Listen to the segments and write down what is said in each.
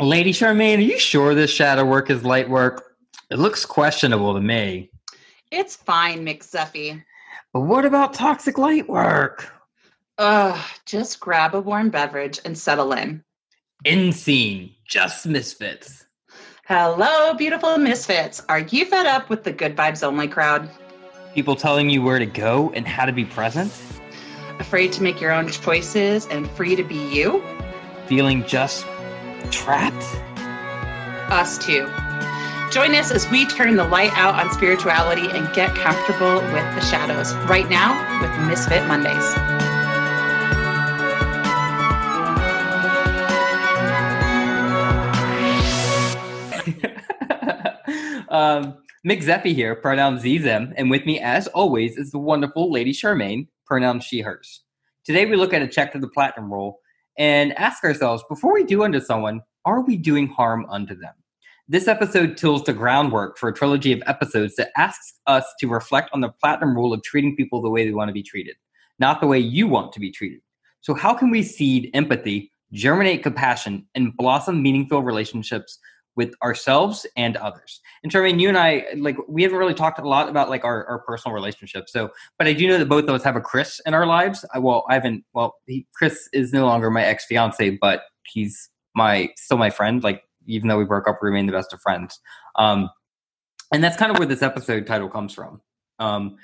Lady Charmaine, are you sure this shadow work is light work? It looks questionable to me. It's fine, McZuffy. But what about toxic light work? Ugh, just grab a warm beverage and settle in. In scene, just misfits. Hello, beautiful misfits. Are you fed up with the good vibes only crowd? People telling you where to go and how to be present? Afraid to make your own choices and free to be you? Feeling just trapped? Us too. Join us as we turn the light out on spirituality and get comfortable with the shadows right now with Misfit Mondays. um, Mick Zeppi here, pronoun Z them, and with me, as always, is the wonderful Lady Charmaine, pronoun she hers. Today, we look at a check to the platinum rule and ask ourselves before we do unto someone, are we doing harm unto them? This episode tills the groundwork for a trilogy of episodes that asks us to reflect on the platinum rule of treating people the way they want to be treated, not the way you want to be treated. So, how can we seed empathy, germinate compassion, and blossom meaningful relationships with ourselves and others. And Charmaine, you and I, like, we haven't really talked a lot about like our, our personal relationships. So, but I do know that both of us have a Chris in our lives. I, well, I haven't, well, he, Chris is no longer my ex fiance, but he's my, still my friend. Like, even though we broke up, we remain the best of friends. Um, and that's kind of where this episode title comes from. Um,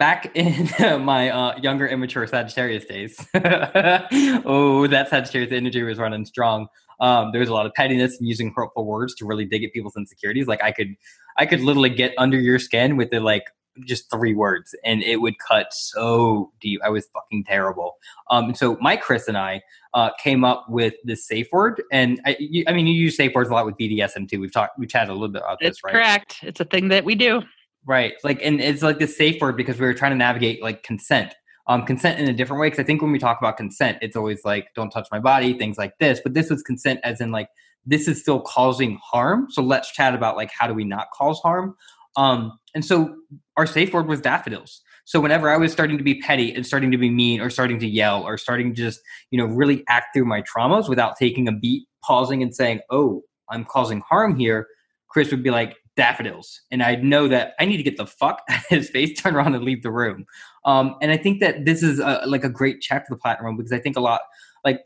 back in my uh, younger, immature Sagittarius days, oh, that Sagittarius energy was running strong. Um, there was a lot of pettiness and using hurtful words to really dig at people's insecurities. Like I could, I could literally get under your skin with the like just three words, and it would cut so deep. I was fucking terrible. Um, so my Chris and I uh, came up with this safe word, and I, you, I mean, you use safe words a lot with BDSM too. We've talked, we chatted a little bit about it's this, right? correct. It's a thing that we do. Right. Like, and it's like the safe word because we were trying to navigate like consent. Um, consent in a different way. Because I think when we talk about consent, it's always like, don't touch my body, things like this. But this was consent as in like, this is still causing harm. So let's chat about like, how do we not cause harm? Um, and so our safe word was daffodils. So whenever I was starting to be petty and starting to be mean or starting to yell or starting to just, you know, really act through my traumas without taking a beat, pausing and saying, oh, I'm causing harm here, Chris would be like, daffodils and i know that i need to get the fuck out of his face turn around and leave the room um, and i think that this is a, like a great check for the platinum because i think a lot like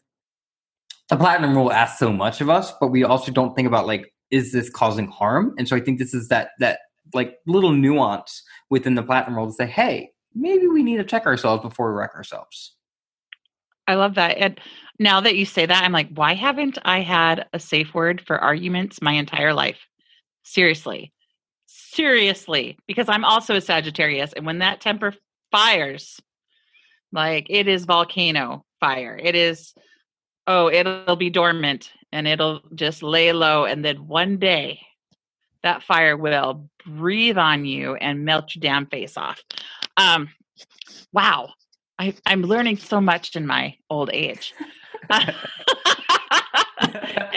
the platinum rule asks so much of us but we also don't think about like is this causing harm and so i think this is that that like little nuance within the platinum rule to say hey maybe we need to check ourselves before we wreck ourselves I love that. And now that you say that, I'm like, why haven't I had a safe word for arguments my entire life? Seriously. Seriously. Because I'm also a Sagittarius. And when that temper fires, like it is volcano fire. It is, oh, it'll be dormant and it'll just lay low. And then one day that fire will breathe on you and melt your damn face off. Um, wow. I, I'm learning so much in my old age.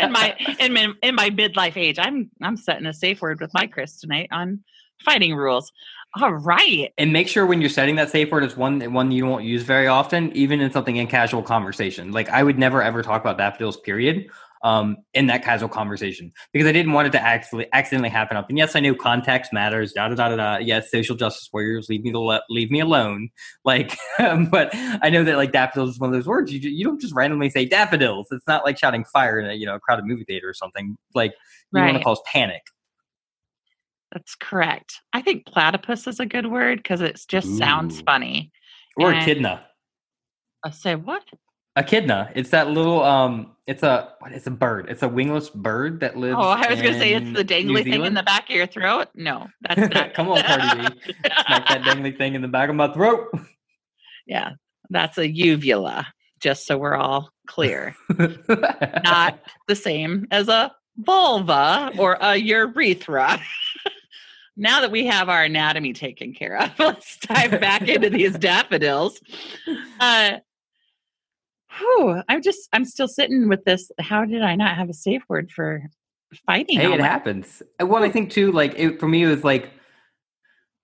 in my in my in my midlife age. I'm I'm setting a safe word with my Chris tonight on fighting rules. All right. And make sure when you're setting that safe word, it's one one you won't use very often, even in something in casual conversation. Like I would never ever talk about daffodils, period, um, in that casual conversation because I didn't want it to actually accidentally happen up. And yes, I knew context matters. Da da da da da. Yes, social justice warriors, leave me the leave me alone. Like, but I know that like daffodils is one of those words you you don't just randomly say daffodils. It's not like shouting fire in a you know a crowded movie theater or something. Like you Right. want to cause panic. That's correct. I think platypus is a good word because it just sounds funny. Or And- echidna. I say what? Echidna. It's that little um. It's a what? It's a bird. It's a wingless bird that lives. Oh, I was going to say it's the dangly thing in the back of your throat. No, that's not. Come on, Cardi B. Smack that dangly thing in the back of my throat. yeah, that's a uvula. Just so we're all clear, not the same as a vulva or a urethra. now that we have our anatomy taken care of, let's dive back into these daffodils. Uh, whew, I'm just, I'm still sitting with this. How did I not have a safe word for fighting? hey, it happens. Well, I think too, like it, for me, it was like,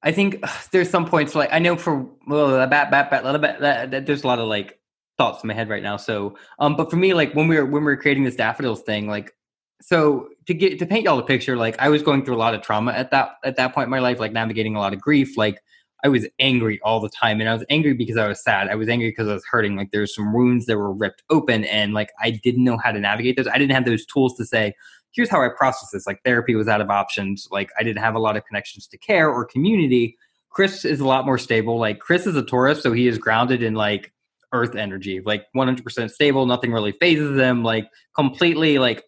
I think ugh, there's some points like I know for well, that bat bat bat little bit that, that there's a lot of like thoughts in my head right now. So, um, but for me, like when we were when we were creating this daffodils thing, like so to get to paint y'all the picture, like I was going through a lot of trauma at that at that point in my life, like navigating a lot of grief. Like I was angry all the time, and I was angry because I was sad. I was angry because I was hurting. Like there's some wounds that were ripped open, and like I didn't know how to navigate those. I didn't have those tools to say, "Here's how I process this." Like therapy was out of options. Like I didn't have a lot of connections to care or community. Chris is a lot more stable. Like Chris is a Taurus, so he is grounded in like earth energy, like 100% stable. Nothing really phases him. Like completely like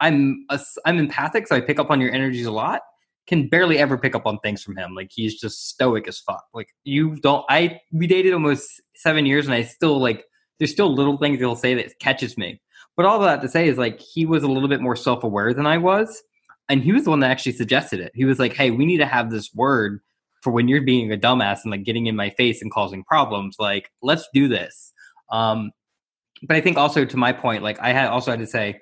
I'm a, I'm empathic, so I pick up on your energies a lot. Can barely ever pick up on things from him. Like he's just stoic as fuck. Like you don't. I we dated almost seven years, and I still like. There's still little things he'll say that catches me. But all that to say is like he was a little bit more self aware than I was, and he was the one that actually suggested it. He was like, "Hey, we need to have this word for when you're being a dumbass and like getting in my face and causing problems. Like, let's do this." Um, but I think also to my point, like I had also had to say,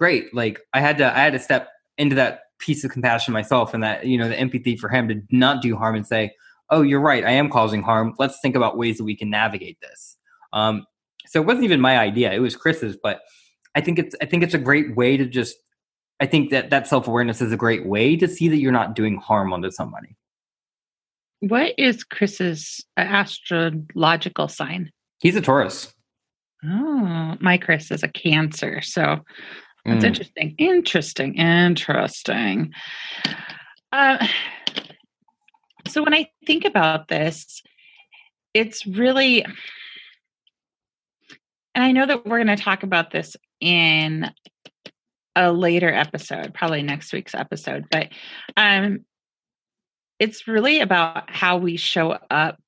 great. Like I had to I had to step into that piece of compassion myself and that you know the empathy for him to not do harm and say, oh, you're right, I am causing harm. Let's think about ways that we can navigate this. Um, so it wasn't even my idea; it was Chris's. But I think it's I think it's a great way to just I think that that self awareness is a great way to see that you're not doing harm onto somebody. What is Chris's astrological sign? He's a Taurus. Oh, my Chris is a Cancer. So that's mm. interesting. Interesting. Interesting. Uh, so when I think about this, it's really, and I know that we're going to talk about this in a later episode, probably next week's episode, but um, it's really about how we show up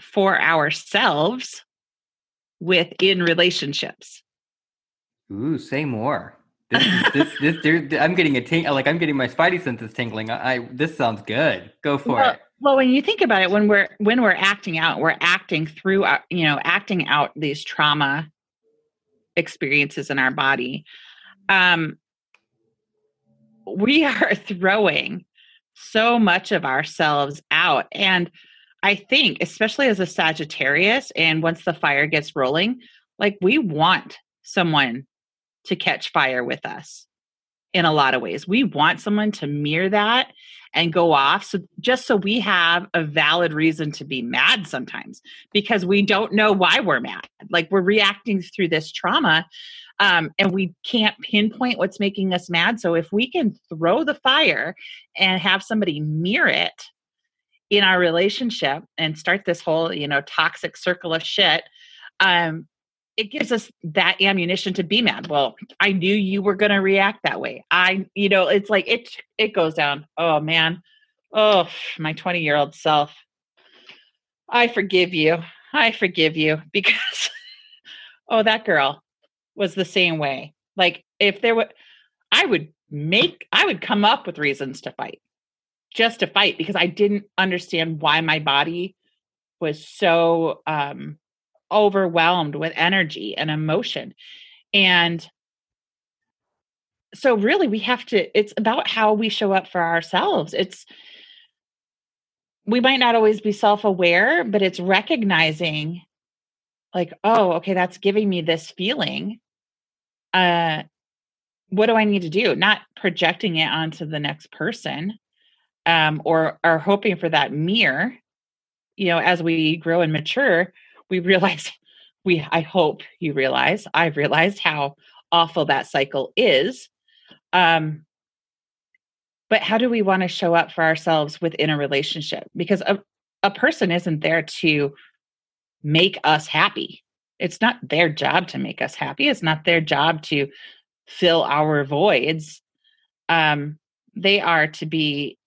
for ourselves within relationships. Ooh, say more. This, this, this, I'm getting a ting, like I'm getting my spidey senses tingling. I, I this sounds good. Go for well, it. Well, when you think about it, when we're when we're acting out, we're acting through, our, uh, you know, acting out these trauma experiences in our body. Um, we are throwing so much of ourselves out, and I think, especially as a Sagittarius, and once the fire gets rolling, like we want someone to catch fire with us in a lot of ways. We want someone to mirror that and go off. So just so we have a valid reason to be mad sometimes because we don't know why we're mad. Like we're reacting through this trauma um, and we can't pinpoint what's making us mad. So if we can throw the fire and have somebody mirror it in our relationship and start this whole you know toxic circle of shit um it gives us that ammunition to be mad. Well i knew you were going to react that way. I you know it's like it it goes down. Oh man. Oh my 20 year old self. I forgive you. I forgive you because oh that girl was the same way. Like if there were i would make i would come up with reasons to fight just to fight because I didn't understand why my body was so um, overwhelmed with energy and emotion. And so, really, we have to, it's about how we show up for ourselves. It's, we might not always be self aware, but it's recognizing, like, oh, okay, that's giving me this feeling. Uh, what do I need to do? Not projecting it onto the next person um, or are hoping for that mirror, you know, as we grow and mature, we realize we I hope you realize, I've realized how awful that cycle is. Um, but how do we want to show up for ourselves within a relationship? Because a, a person isn't there to make us happy. It's not their job to make us happy. It's not their job to fill our voids. Um, they are to be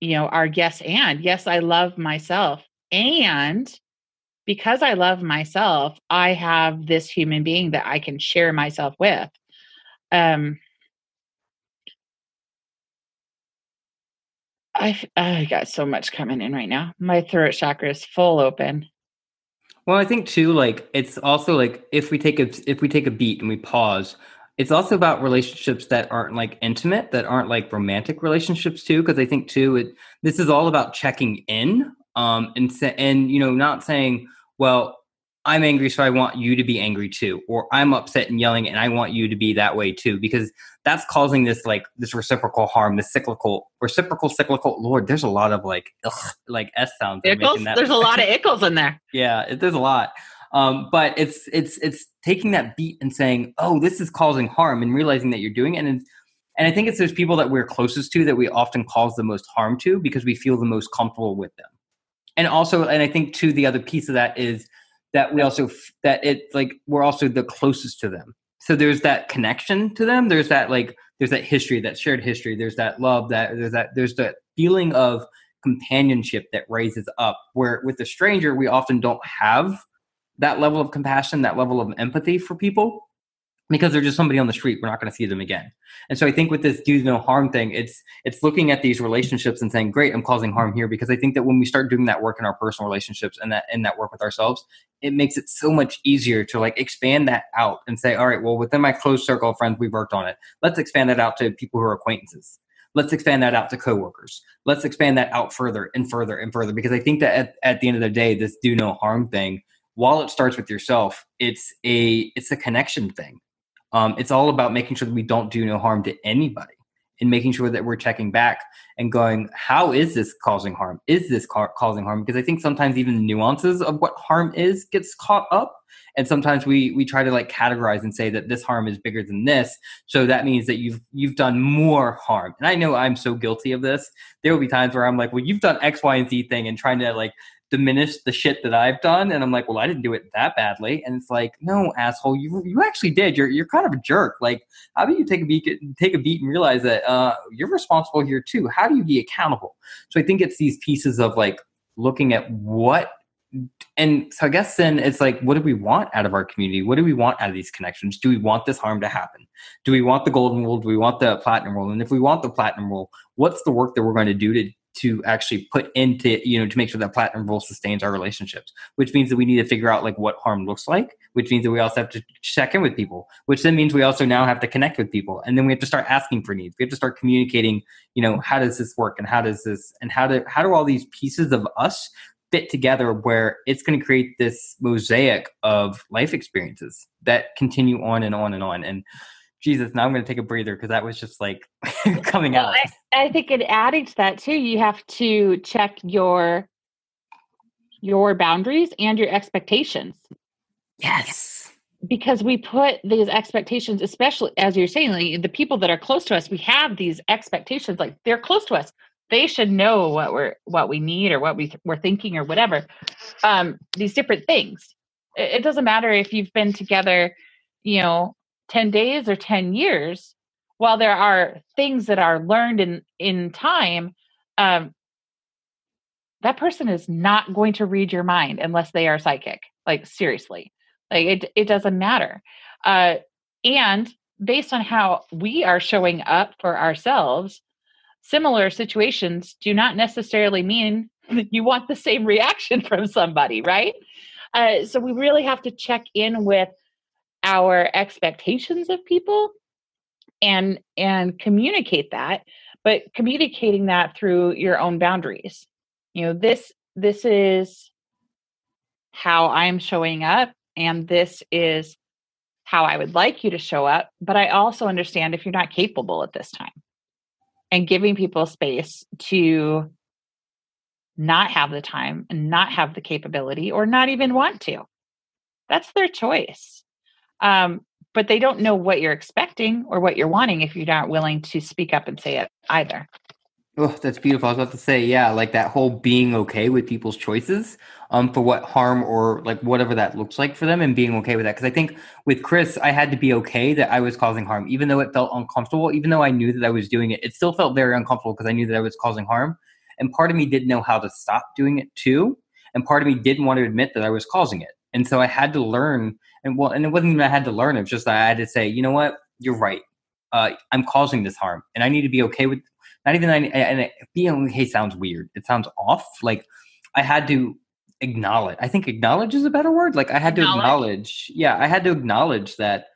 you know our yes and yes i love myself and because i love myself i have this human being that i can share myself with um i i got so much coming in right now. My throat chakra is full open. Well i think too like it's also like if we take a if we take a beat and we pause it's also about relationships that aren't like intimate that aren't like romantic relationships too because i think too it this is all about checking in um and and you know not saying well I'm angry, so I want you to be angry too, or I'm upset and yelling, and I want you to be that way too, because that's causing this like this reciprocal harm, this cyclical, reciprocal, cyclical. Lord, there's a lot of like, ugh, like s sounds. Ickles? There's a lot of ickles in there. yeah, it, there's a lot, um, but it's it's it's taking that beat and saying, oh, this is causing harm, and realizing that you're doing it, and and I think it's those people that we're closest to that we often cause the most harm to because we feel the most comfortable with them, and also, and I think too, the other piece of that is that we also that it like we're also the closest to them. So there's that connection to them. There's that like there's that history that shared history. There's that love that there's that there's that feeling of companionship that raises up where with a stranger we often don't have that level of compassion that level of empathy for people because they're just somebody on the street we're not going to see them again. And so i think with this do no harm thing it's it's looking at these relationships and saying great i'm causing harm here because i think that when we start doing that work in our personal relationships and that in that work with ourselves it makes it so much easier to like expand that out and say all right well within my close circle of friends we've worked on it. Let's expand that out to people who are acquaintances. Let's expand that out to coworkers. Let's expand that out further and further and further because i think that at, at the end of the day this do no harm thing while it starts with yourself it's a it's a connection thing um, it's all about making sure that we don't do no harm to anybody and making sure that we're checking back and going, how is this causing harm? Is this ca- causing harm? Because I think sometimes even the nuances of what harm is gets caught up. And sometimes we we try to like categorize and say that this harm is bigger than this. So that means that you've you've done more harm. And I know I'm so guilty of this. There will be times where I'm like, well, you've done X, Y, and Z thing and trying to like diminish the shit that I've done. And I'm like, well, I didn't do it that badly. And it's like, no, asshole, you you actually did. You're you're kind of a jerk. Like, how do you take a beat take a beat and realize that uh, you're responsible here too? How do you be accountable? So I think it's these pieces of like looking at what and so I guess then it's like, what do we want out of our community? What do we want out of these connections? Do we want this harm to happen? Do we want the golden rule? Do we want the platinum rule? And if we want the platinum rule, what's the work that we're going to do to to actually put into you know to make sure that platinum rule sustains our relationships which means that we need to figure out like what harm looks like which means that we also have to check in with people which then means we also now have to connect with people and then we have to start asking for needs. We have to start communicating you know how does this work and how does this and how do how do all these pieces of us fit together where it's going to create this mosaic of life experiences that continue on and on and on and Jesus, now I'm going to take a breather because that was just like coming well, out. I, I think in adding to that too, you have to check your your boundaries and your expectations. Yes. Because we put these expectations, especially as you're saying, like the people that are close to us, we have these expectations, like they're close to us. They should know what we're what we need or what we th- we're thinking or whatever. Um, these different things. It, it doesn't matter if you've been together, you know, 10 days or 10 years while there are things that are learned in in time um, that person is not going to read your mind unless they are psychic like seriously. Like it it doesn't matter. Uh, and based on how we are showing up for ourselves similar situations do not necessarily mean that you want the same reaction from somebody right? Uh, so we really have to check in with our expectations of people and and communicate that but communicating that through your own boundaries. You know this this is how i'm showing up and this is how i would like you to show up but i also understand if you're not capable at this time. And giving people space to not have the time and not have the capability or not even want to. That's their choice um, but they don't know what you're expecting or what you're wanting if you're not willing to speak up and say it either. Oh, that's beautiful. I was about to say, yeah, like that whole being okay with people's choices, um, for what harm or like whatever that looks like for them, and being okay with that. Because I think with Chris, I had to be okay that I was causing harm, even though it felt uncomfortable. Even though I knew that I was doing it, it still felt very uncomfortable because I knew that I was causing harm. And part of me didn't know how to stop doing it too, and part of me didn't want to admit that I was causing it. And so I had to learn and well, and it wasn't even I had to learn. It was just that I had to say, you know what, you're right. Uh, I'm causing this harm, and I need to be okay with. Not even I, and being okay sounds weird. It sounds off. Like I had to acknowledge. I think acknowledge is a better word. Like I had to acknowledge. Yeah, I had to acknowledge that.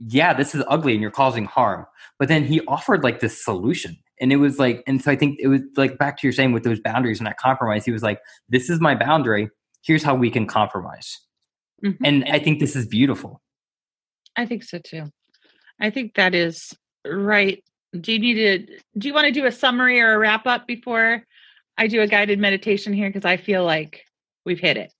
Yeah, this is ugly, and you're causing harm. But then he offered like this solution, and it was like, and so I think it was like back to your saying with those boundaries and that compromise. He was like, "This is my boundary here's how we can compromise. Mhm. And I think this is beautiful. I think so too. I think that is right. Do you need to do you want to do a summary or a wrap up before I do a guided meditation here because I feel like we've hit it.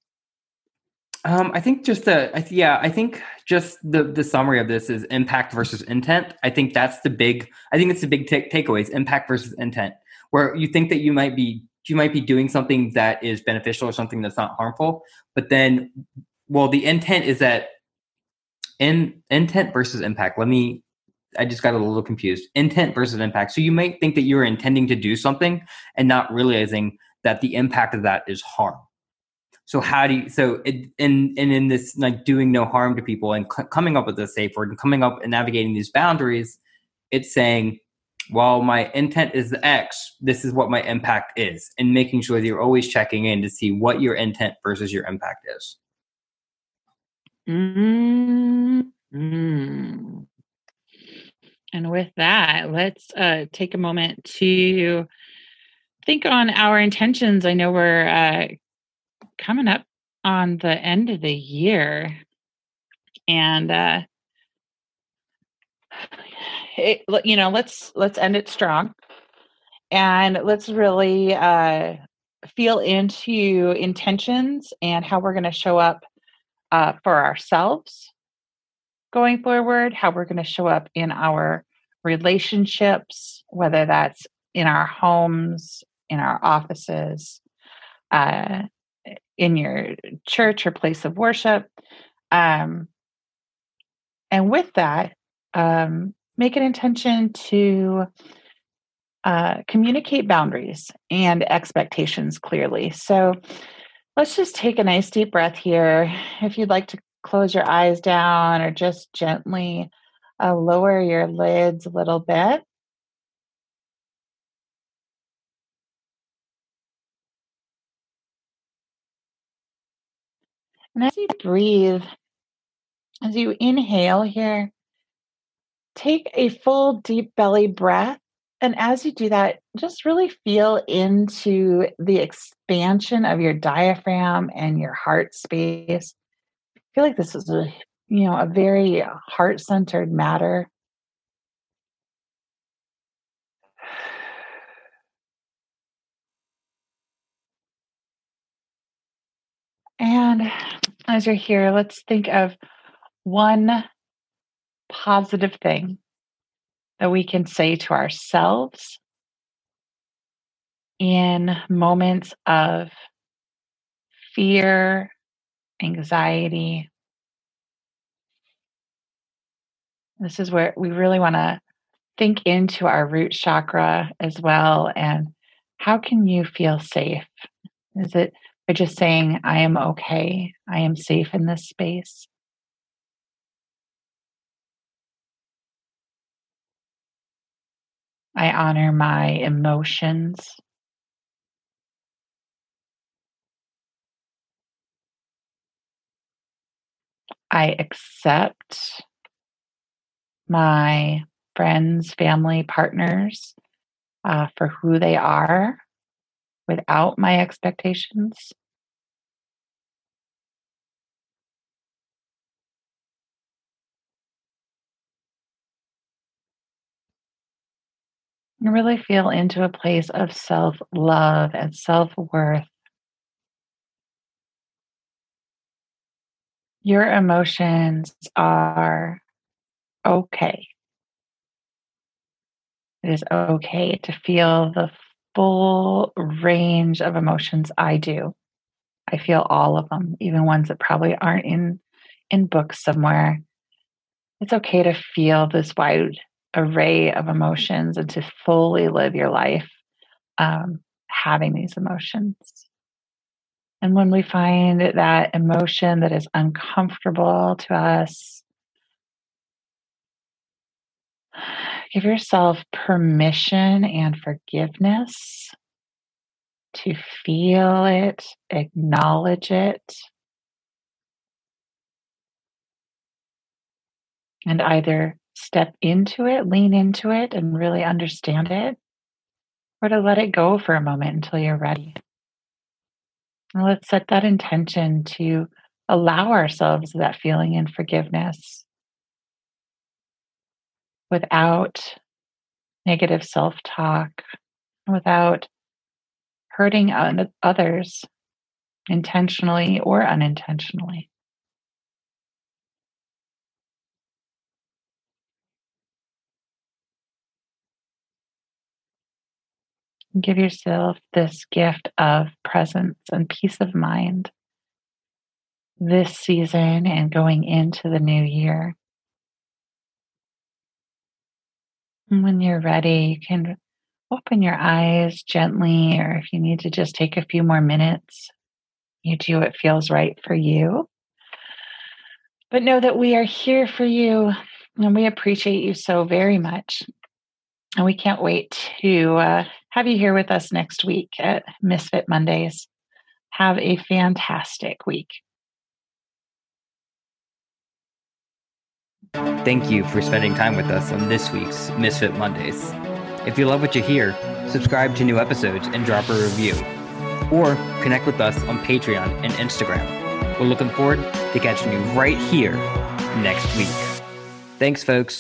Um, I think just the I th- yeah, I think just the the summary of this is impact versus intent. I think that's the big. I think it's the big ta- takeaways: impact versus intent. Where you think that you might be you might be doing something that is beneficial or something that's not harmful, but then, well, the intent is that in intent versus impact. Let me. I just got a little confused. Intent versus impact. So you might think that you're intending to do something and not realizing that the impact of that is harm so how do you so it, and and in this like doing no harm to people and coming up with a safe word and coming up and navigating these boundaries it's saying well my intent is x this is what my impact is and making sure that you're always checking in to see what your intent versus your impact is Mm-hmm. And with that, let's uh, take a moment to think on our intentions. I know we're uh, coming up on the end of the year, and uh, it, you know, let's let's end it strong, and let's really uh, feel into intentions and how we're going to show up uh, for ourselves going forward, how we're going to show up in our relationships, whether that's in our homes, in our offices, uh, in your church or place of worship. Um, and with that, um, make an intention to uh, communicate boundaries and expectations clearly. So let's just take a nice deep breath here. If you'd like to close your eyes down or just gently uh, lower your lids a little bit. And as you breathe, as you inhale here, take a full deep belly breath. And as you do that, just really feel into the expansion of your diaphragm and your heart space. I feel like this is a you know a very heart-centered matter. And as you're here, let's think of one positive thing that we can say to ourselves in moments of fear, anxiety. This is where we really want to think into our root chakra as well. And how can you feel safe? Is it by just saying, I am okay, I am safe in this space? I honor my emotions. I accept my friends, family, partners uh, for who they are without my expectations. And really feel into a place of self love and self worth. Your emotions are okay. It is okay to feel the full range of emotions I do. I feel all of them, even ones that probably aren't in in books somewhere. It's okay to feel this wide array of emotions and to fully live your life um, having these emotions. And when we find that emotion that is uncomfortable to us, give yourself permission and forgiveness to feel it, acknowledge it, and either step into it, lean into it, and really understand it, or to let it go for a moment until you're ready. let's set that intention to allow ourselves that feeling and forgiveness without negative self talk, without hurting others intentionally or unintentionally. Give yourself this gift of presence and peace of mind this season and going into the new year. And when you're ready, you can open your eyes gently, or if you need to just take a few more minutes, you do what feels right for you. But know that we are here for you and we appreciate you so very much. And we can't wait to uh, have you here with us next week at Misfit Mondays. Have a fantastic week. Thank you for spending time with us on this week's Misfit Mondays. If you love what you hear, subscribe to new episodes and drop a review. Or connect with us on Patreon and Instagram. We're looking forward to catching you right here next week. Thanks, folks.